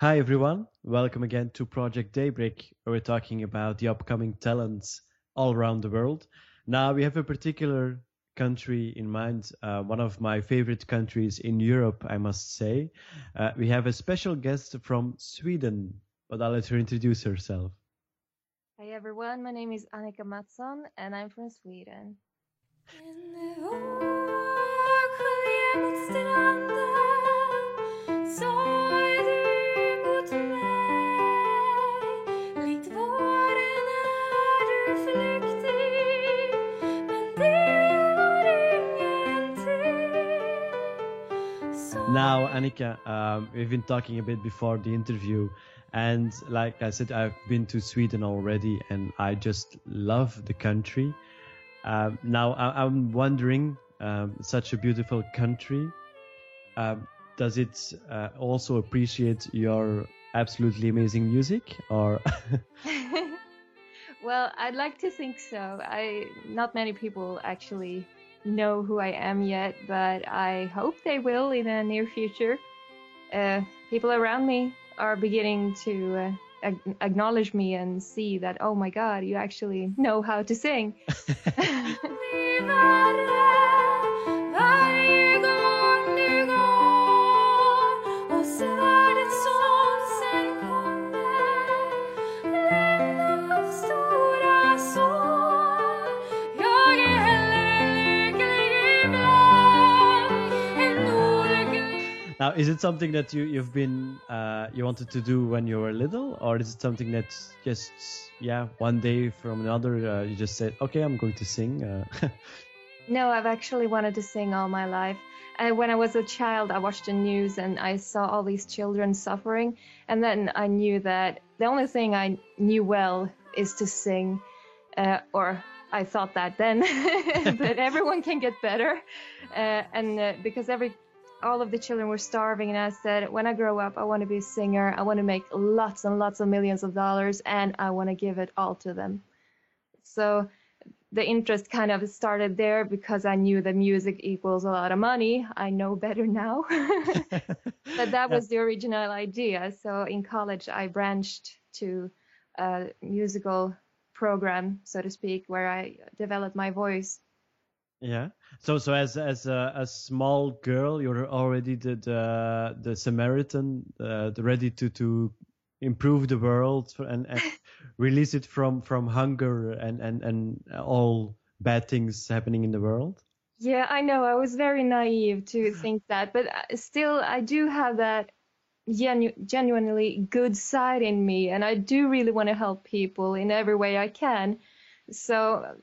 Hi, everyone. Welcome again to Project Daybreak, where we're talking about the upcoming talents all around the world. Now, we have a particular country in mind, uh, one of my favorite countries in Europe, I must say. Uh, we have a special guest from Sweden, but I'll let her introduce herself. Hi everyone, my name is Annika Mattsson and I'm from Sweden. Now, Annika, um, we've been talking a bit before the interview, and like I said, I've been to Sweden already, and I just love the country. Um, now, I- am wondering, um, such a beautiful country, um, does it uh, also appreciate your absolutely amazing music, or? well, I'd like to think so. I not many people actually know who I am yet, but I hope they will in the near future. Uh, people around me are beginning to uh, ag- acknowledge me and see that, oh my god, you actually know how to sing. Now, is it something that you you've been uh, you wanted to do when you were little, or is it something that just yeah one day from another uh, you just said okay I'm going to sing? Uh... no, I've actually wanted to sing all my life. And when I was a child, I watched the news and I saw all these children suffering, and then I knew that the only thing I knew well is to sing, uh, or I thought that then, but everyone can get better, uh, and uh, because every all of the children were starving and I said when I grow up I want to be a singer. I want to make lots and lots of millions of dollars and I want to give it all to them. So the interest kind of started there because I knew that music equals a lot of money. I know better now. But that was the original idea. So in college I branched to a musical program so to speak where I developed my voice yeah. So so as as a, a small girl, you're already the the, the Samaritan, uh, the ready to to improve the world and, and release it from from hunger and and and all bad things happening in the world. Yeah, I know. I was very naive to think that, but uh, still, I do have that genu- genuinely good side in me, and I do really want to help people in every way I can. So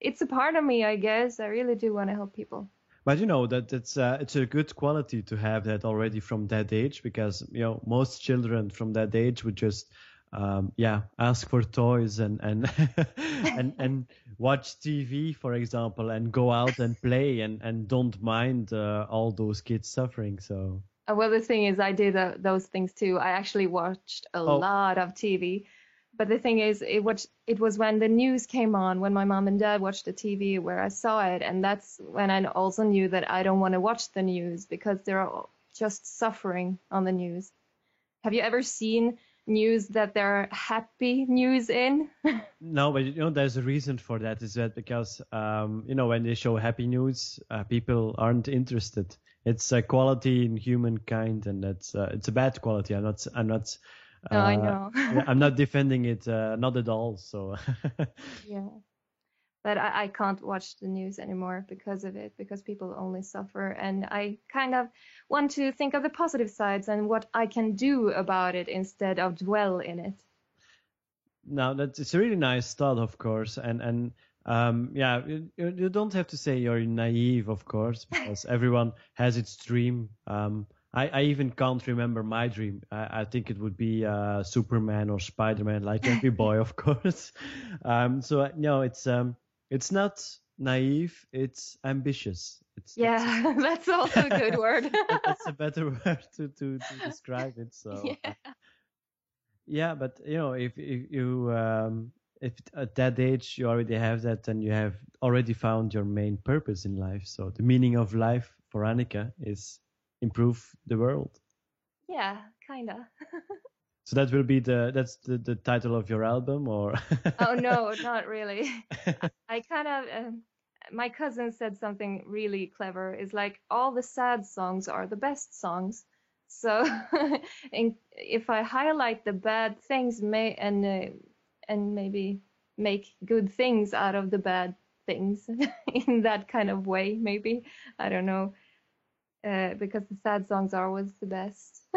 it's a part of me, I guess. I really do want to help people. But you know that it's uh, it's a good quality to have that already from that age because you know most children from that age would just um, yeah ask for toys and and and and watch TV for example and go out and play and and don't mind uh, all those kids suffering. So uh, well, the thing is, I did uh, those things too. I actually watched a oh. lot of TV but the thing is, it was it was when the news came on, when my mom and dad watched the TV, where I saw it, and that's when I also knew that I don't want to watch the news because they're just suffering on the news. Have you ever seen news that there are happy news in? no, but you know, there's a reason for that. Is that because um, you know when they show happy news, uh, people aren't interested. It's a quality in humankind, and that's uh, it's a bad quality. I'm not I'm not no, I uh, know. I'm not defending it, uh, not at all. So. yeah, but I, I can't watch the news anymore because of it, because people only suffer, and I kind of want to think of the positive sides and what I can do about it instead of dwell in it. Now that's it's a really nice thought, of course, and and um, yeah, you, you, don't have to say you're naive, of course, because everyone has its dream. Um, I, I even can't remember my dream. I, I think it would be uh, Superman or Spider-Man, like every boy, of course. Um, so uh, no, it's um, it's not naive. It's ambitious. It's, yeah, it's, that's also a good word. that's a better word to, to, to describe it. So yeah, yeah, but you know, if if you um, if at that age you already have that, then you have already found your main purpose in life. So the meaning of life for Annika is improve the world. Yeah, kinda. So that will be the that's the, the title of your album, or? oh no, not really. I, I kind of. Um, my cousin said something really clever. Is like all the sad songs are the best songs. So, if I highlight the bad things, may and uh, and maybe make good things out of the bad things in that kind of way, maybe I don't know, uh, because the sad songs are always the best.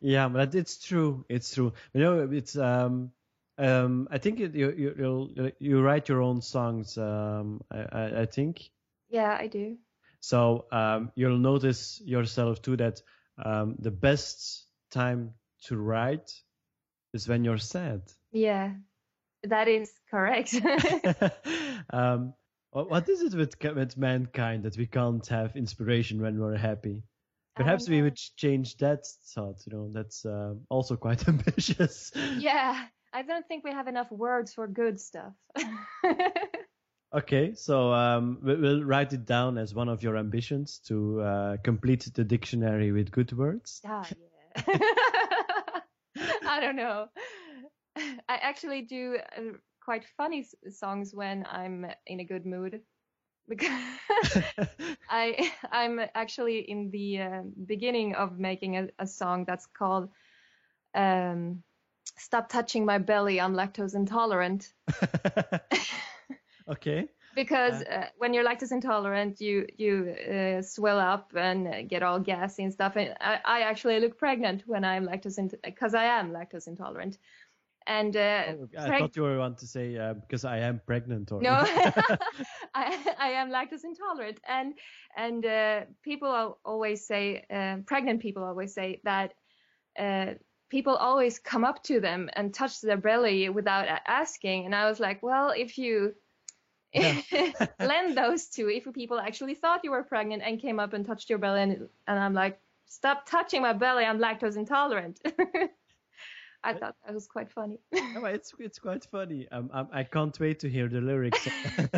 Yeah, but it's true. It's true. You know, it's um, um, I think it, you you you'll, you write your own songs. Um, I, I, I think. Yeah, I do. So um, you'll notice yourself too that um, the best time to write is when you're sad. Yeah, that is correct. um, what is it with with mankind that we can't have inspiration when we're happy? Perhaps we would change that thought. You know, that's uh, also quite ambitious. Yeah, I don't think we have enough words for good stuff. okay, so um, we'll write it down as one of your ambitions to uh, complete the dictionary with good words. Ah, yeah. I don't know. I actually do uh, quite funny songs when I'm in a good mood because I I'm actually in the uh, beginning of making a, a song that's called um, "Stop Touching My Belly." I'm lactose intolerant. okay. Because uh, when you're lactose intolerant, you you uh, swell up and get all gassy and stuff. And I, I actually look pregnant when I'm lactose because I am lactose intolerant. And uh, oh, I thought you were want to say uh, because I am pregnant. Or... No, I, I am lactose intolerant, and and uh, people always say, uh, pregnant people always say that uh, people always come up to them and touch their belly without asking. And I was like, well, if you yeah. lend those two, if people actually thought you were pregnant and came up and touched your belly, and, and I'm like, stop touching my belly, I'm lactose intolerant. I thought that was quite funny. no, it's it's quite funny. Um, um, I can't wait to hear the lyrics.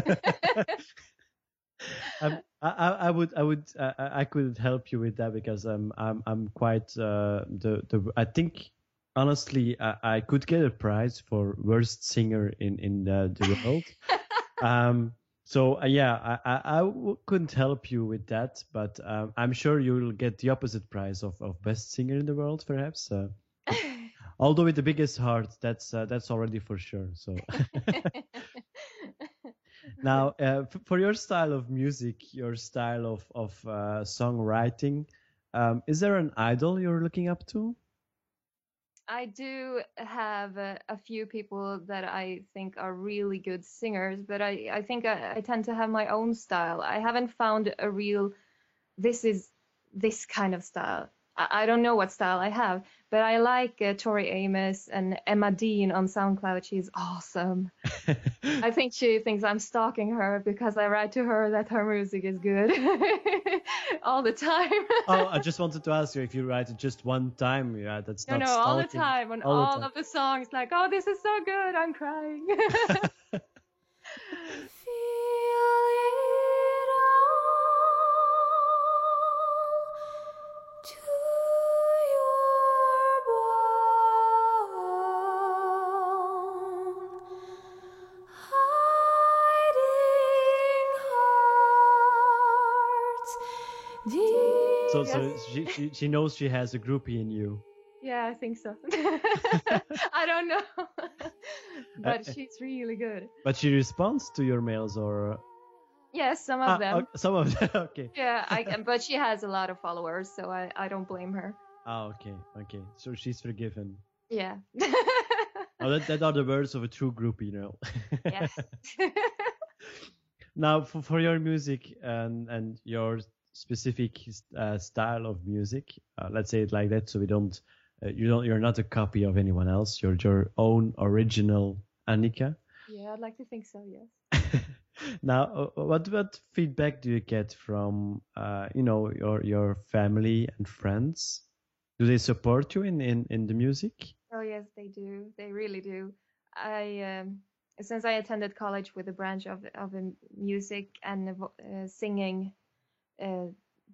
um, I, I would I would uh, I could help you with that because um, I'm I'm quite uh, the the I think honestly I, I could get a prize for worst singer in in the, the world. um, so uh, yeah, I, I, I w- couldn't help you with that, but um, I'm sure you will get the opposite prize of, of best singer in the world, perhaps. Uh, although with the biggest heart that's uh, that's already for sure so now uh, f- for your style of music your style of of uh, songwriting um, is there an idol you're looking up to I do have a, a, few people that I think are really good singers, but I, I think I, I tend to have my own style. I haven't found a real, this is this kind of style. I, I don't know what style I have, but I like uh, Tori Amos and Emma Dean on SoundCloud. She's awesome. I think she thinks I'm stalking her because I write to her that her music is good all the time. oh, I just wanted to ask you if you write it just one time. Yeah, that's no, not. No, stalking. all the time on all, all time. of the songs. Like, oh, this is so good. I'm crying. So, she, she she knows she has a groupie in you. Yeah, I think so. I don't know, but uh, she's really good. But she responds to your mails, or yes, some of ah, them. Okay, some of them, okay. Yeah, I can, but she has a lot of followers, so I I don't blame her. Ah, okay, okay. So she's forgiven. Yeah. oh, that, that are the words of a true groupie, you know. yes. now, for, for your music and and your specific uh, style of music. Uh, let's say it like that, so we don't. Uh, you don't. You're not a copy of anyone else. You're your own original Annika. Yeah, I'd like to think so. Yes. now, uh, what what feedback do you get from uh, you know your your family and friends? Do they support you in in in the music? Oh yes, they do. They really do. I. Um, since I attended college with a branch of of music and uh, singing,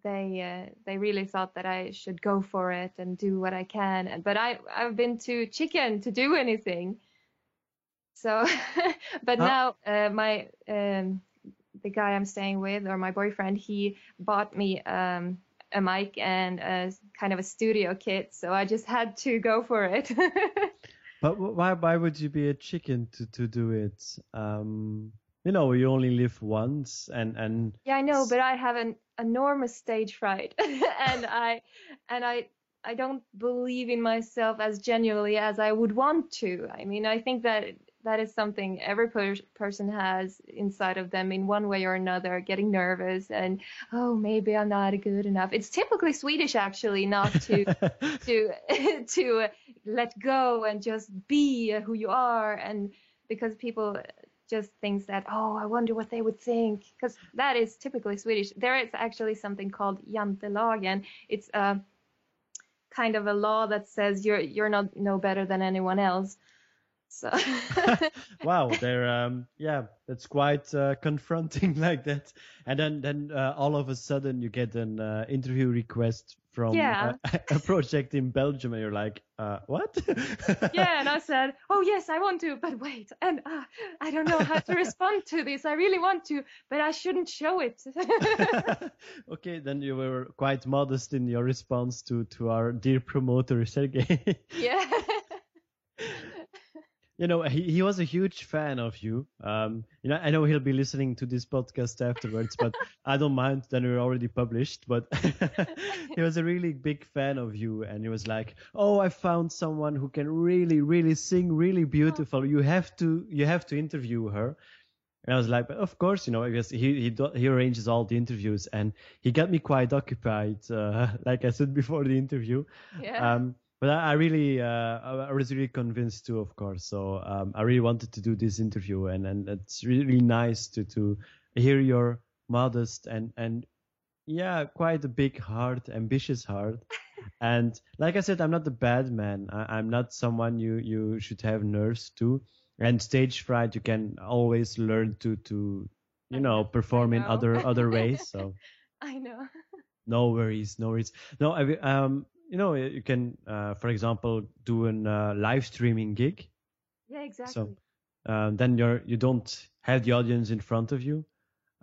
they uh, they really thought that I should go for it and do what I can. But I I've been too chicken to do anything. So, but now uh, my um, the guy I'm staying with or my boyfriend he bought me um, a mic and a kind of a studio kit, so I just had to go for it. but why why would you be a chicken to to do it? Um, you know, you only live once, and and yeah, I know, but I have an enormous stage fright, and I and I I don't believe in myself as genuinely as I would want to. I mean, I think that that is something every per- person has inside of them in one way or another, getting nervous and oh maybe I'm not good enough. It's typically Swedish actually not to to to let go and just be who you are and because people just thinks that oh I wonder what they would think because that is typically Swedish. There is actually something called jantelagen. It's a kind of a law that says you're you're not no better than anyone else. So wow, they're um, yeah, that's quite uh, confronting like that. And then then uh, all of a sudden you get an uh, interview request from yeah. a, a, project in Belgium, and you're like, uh, what? yeah, and I said, oh yes, I want to, but wait, and uh, I don't know how to respond to this. I really want to, but I shouldn't show it. okay, then you were quite modest in your response to to our dear promoter Sergey. yeah you know, he, he was a huge fan of you. Um, you know, I know he'll be listening to this podcast afterwards, but I don't mind. Then we're already published. But he was a really big fan of you, and he was like, "Oh, I found someone who can really, really sing, really beautiful. You have to, you have to interview her." And I was like, "Of course, you know, because he he do, he arranges all the interviews, and he got me quite occupied, uh, like I said before the interview." Yeah. Um, but I, I really, uh, I was really convinced too, of course. So um, I really wanted to do this interview, and and it's really nice to to hear your modest and and yeah, quite a big heart, ambitious heart. and like I said, I'm not a bad man. I, I'm not someone you you should have nerves to. And stage fright, you can always learn to to you know perform know. in other other ways. So I know. no worries, no worries. No, I um you know you can uh, for example do a uh, live streaming gig. Yeah exactly. so uh, then you're you don't have the audience in front of you.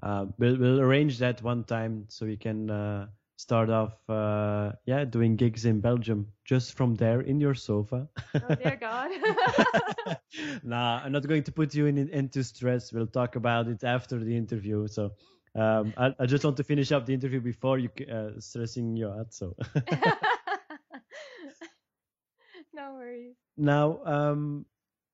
Uh, we'll, we'll arrange that one time so we can uh, start off uh, yeah doing gigs in belgium just from there in your sofa. Oh dear god. Nah i'm not going to put you in, into stress. We'll talk about it after the interview. So um, I, I, just want to finish up the interview before you stressing you out so no worries. Now, um,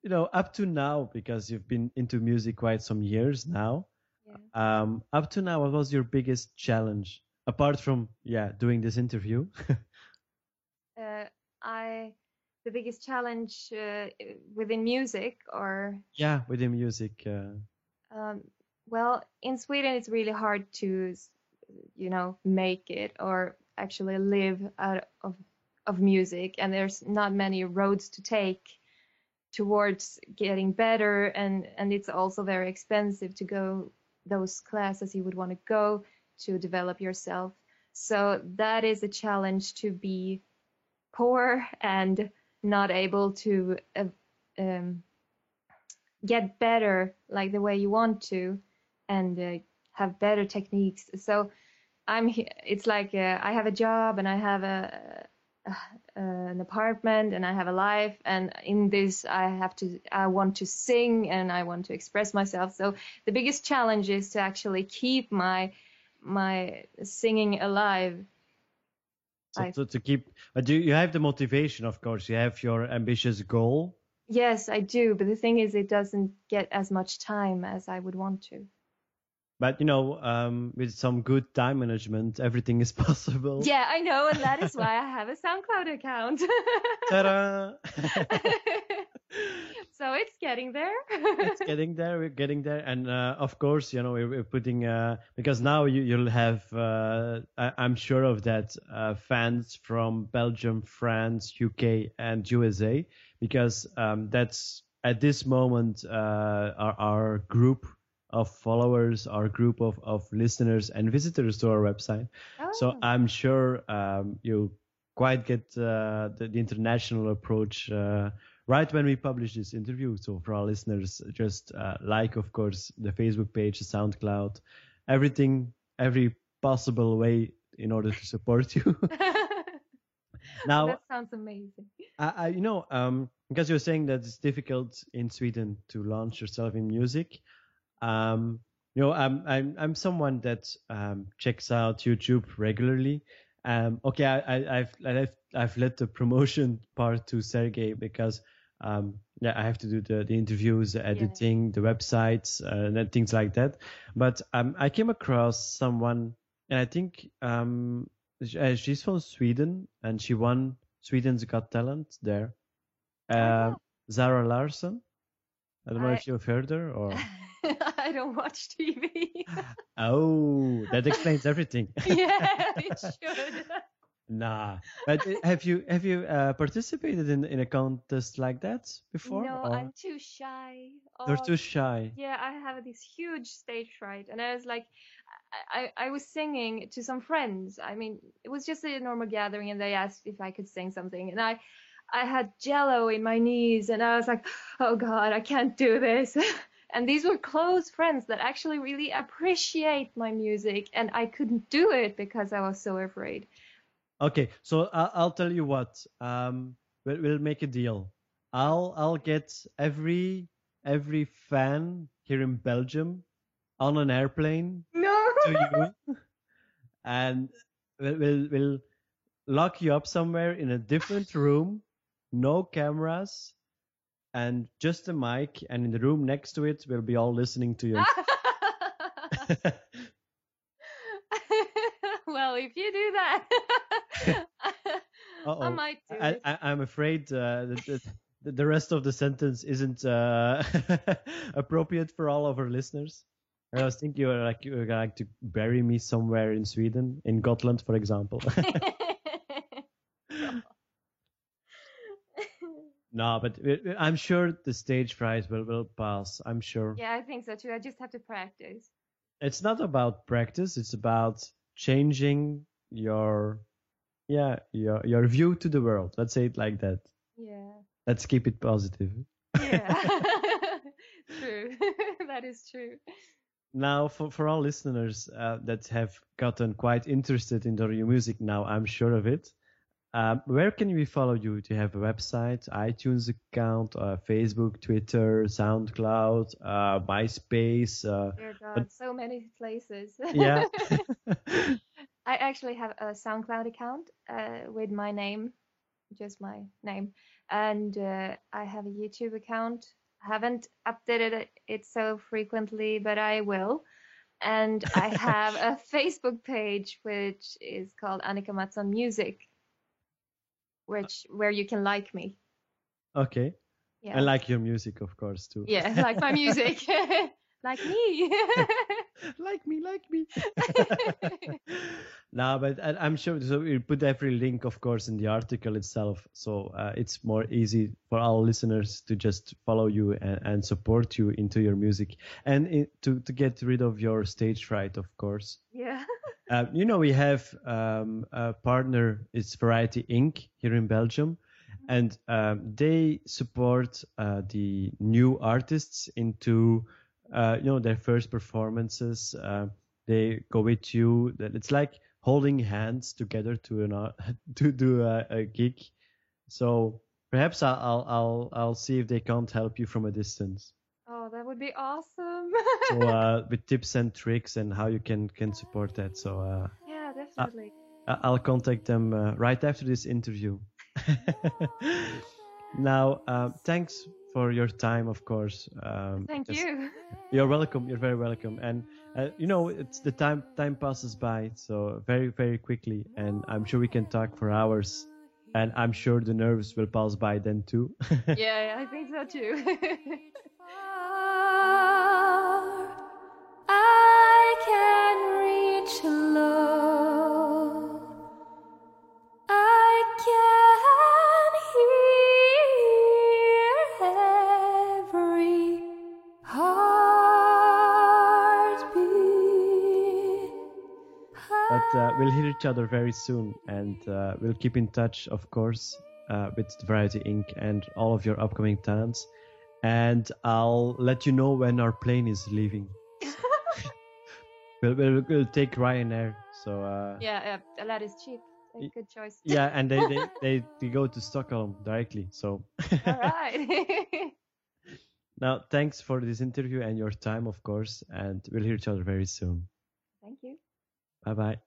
you know, up to now, because you've been into music quite some years now, yeah. um, up to now, what was your biggest challenge apart from yeah doing this interview? uh, I the biggest challenge uh, within music or yeah within music. Uh... Um, well, in Sweden, it's really hard to you know make it or actually live out of of music and there's not many roads to take towards getting better and and it's also very expensive to go those classes you would want to go to develop yourself. So that is a challenge to be poor and not able to uh, um, get better like the way you want to and uh, have better techniques. So i'm it's like uh, i have a job and i have a an apartment and I have a life and in this I have to I want to sing and I want to express myself. So the biggest challenge is to actually keep my my singing alive. So, I, so to keep but do you have the motivation of course. You have your ambitious goal. Yes I do. But the thing is it doesn't get as much time as I would want to but you know, um, with some good time management, everything is possible. Yeah, I know, and that is why I have a SoundCloud account. Ta-da! so it's getting there. it's getting there. We're getting there, and uh, of course, you know, we're, we're putting uh, because now you, you'll have, uh, I, am sure of that, uh, fans from Belgium, France, UK, and USA, because um, that's at this moment uh, our, our group of followers, our group of, of listeners and visitors to our website. So Oh. I'm sure um, you'll quite get uh, the, the international approach uh, right when we publish this interview. So for our listeners, just uh, like, of course, the Facebook page, the SoundCloud, everything, every possible way in order to support you. now, that sounds amazing. I, I, you know, um, because you're saying that it's difficult in Sweden to launch yourself in music. Um, you know, I'm I'm I'm someone that um, checks out YouTube regularly. Um, okay, I, I, I've I've I've let the promotion part to Sergey because um, yeah, I have to do the, the interviews, the editing, the websites, uh, and things like that. But um, I came across someone, and I think um, uh, she's from Sweden, and she won Sweden's Got Talent there. Uh, wow. Zara Larsson. I don't know I- if you've heard her or. I don't watch TV. Oh, that explains everything. yeah, it should. nah, but have you have you uh, participated in in a contest like that before? No, or I'm too shy. You're Oh, too shy. Yeah, I have this huge stage fright, and I was like, I I was singing to some friends. I mean, it was just a normal gathering, and they asked if I could sing something, and I, I had jello in my knees, and I was like, oh God, I can't do this. And these were close friends that actually really appreciate my music, and I couldn't do it because I was so afraid. Okay, so I'll, I'll tell you what. Um, we'll, we'll make a deal. I'll I'll get every every fan here in Belgium on an airplane No. to you, and we'll, we'll we'll lock you up somewhere in a different room, no cameras, and just a mic, and in the room next to it, we'll be all listening to you. well, if you do that, I might do it. I, I'm afraid uh, that, that the rest of the sentence isn't uh, appropriate for all of our listeners. I was thinking you were like you were going to bury me somewhere in Sweden, in Gotland, for example. No, but we- I'm sure the stage prize will will pass. I'm sure. yeah, I think so too. I just have to practice. It's not about practice. It's about changing your, yeah, your your view to the world. Let's say it like that. Yeah. Let's keep it positive. Yeah. true. that is true. Now, for, for all listeners uh, that have gotten quite interested in new music now, I'm sure of it. Um, where can we follow you? Do you have a website, iTunes account, uh, Facebook, Twitter, SoundCloud, uh, MySpace? Uh, Dear God, so many places. yeah. I actually have a SoundCloud account uh, with my name, just my name, and uh, I have a YouTube account. I haven't updated it, so frequently, but I will. And I have a Facebook page which is called Annika Mattsson Music, which where you can like me. okay. Yeah, I like your music, of course, too. yeah, like my music, like me. like me, like me. no, but I, I'm sure. So we'll put every link, of course, in the article itself, so uh, it's more easy for our listeners to just follow you and, and support you into your music, and it, to to get rid of your stage fright, of course. yeah. Uh, you know, we have um, a partner. It's Variety Inc. here in Belgium, and um, they support uh, the new artists into, uh, you know, their first performances. Uh, they go with you. That It's like holding hands together to an art, to do a, a gig. So perhaps I'll, I'll I'll I'll see if they can't help you from a distance. Oh, that would be awesome. So uh, with tips and tricks and how you can can support that. So. Uh, yeah, definitely. I- I'll contact them uh, right after this interview. now, um, thanks for your time, of course. Um, Thank you. You're welcome. You're very welcome. And uh, you know, it's the time time passes by so very very quickly, and I'm sure we can talk for hours. And I'm sure the nerves will pass by then too. yeah, I think so too. We'll hear each other very soon, and uh, we'll keep in touch, of course, uh, with Variety Inc. and all of your upcoming talents. And I'll let you know when our plane is leaving. we'll, we'll, we'll take Ryanair. So uh, Yeah, uh, that is cheap. Good choice. yeah, and they, they, they, they go to Stockholm directly. So All right. now, thanks for this interview and your time, of course, and we'll hear each other very soon. Bye bye.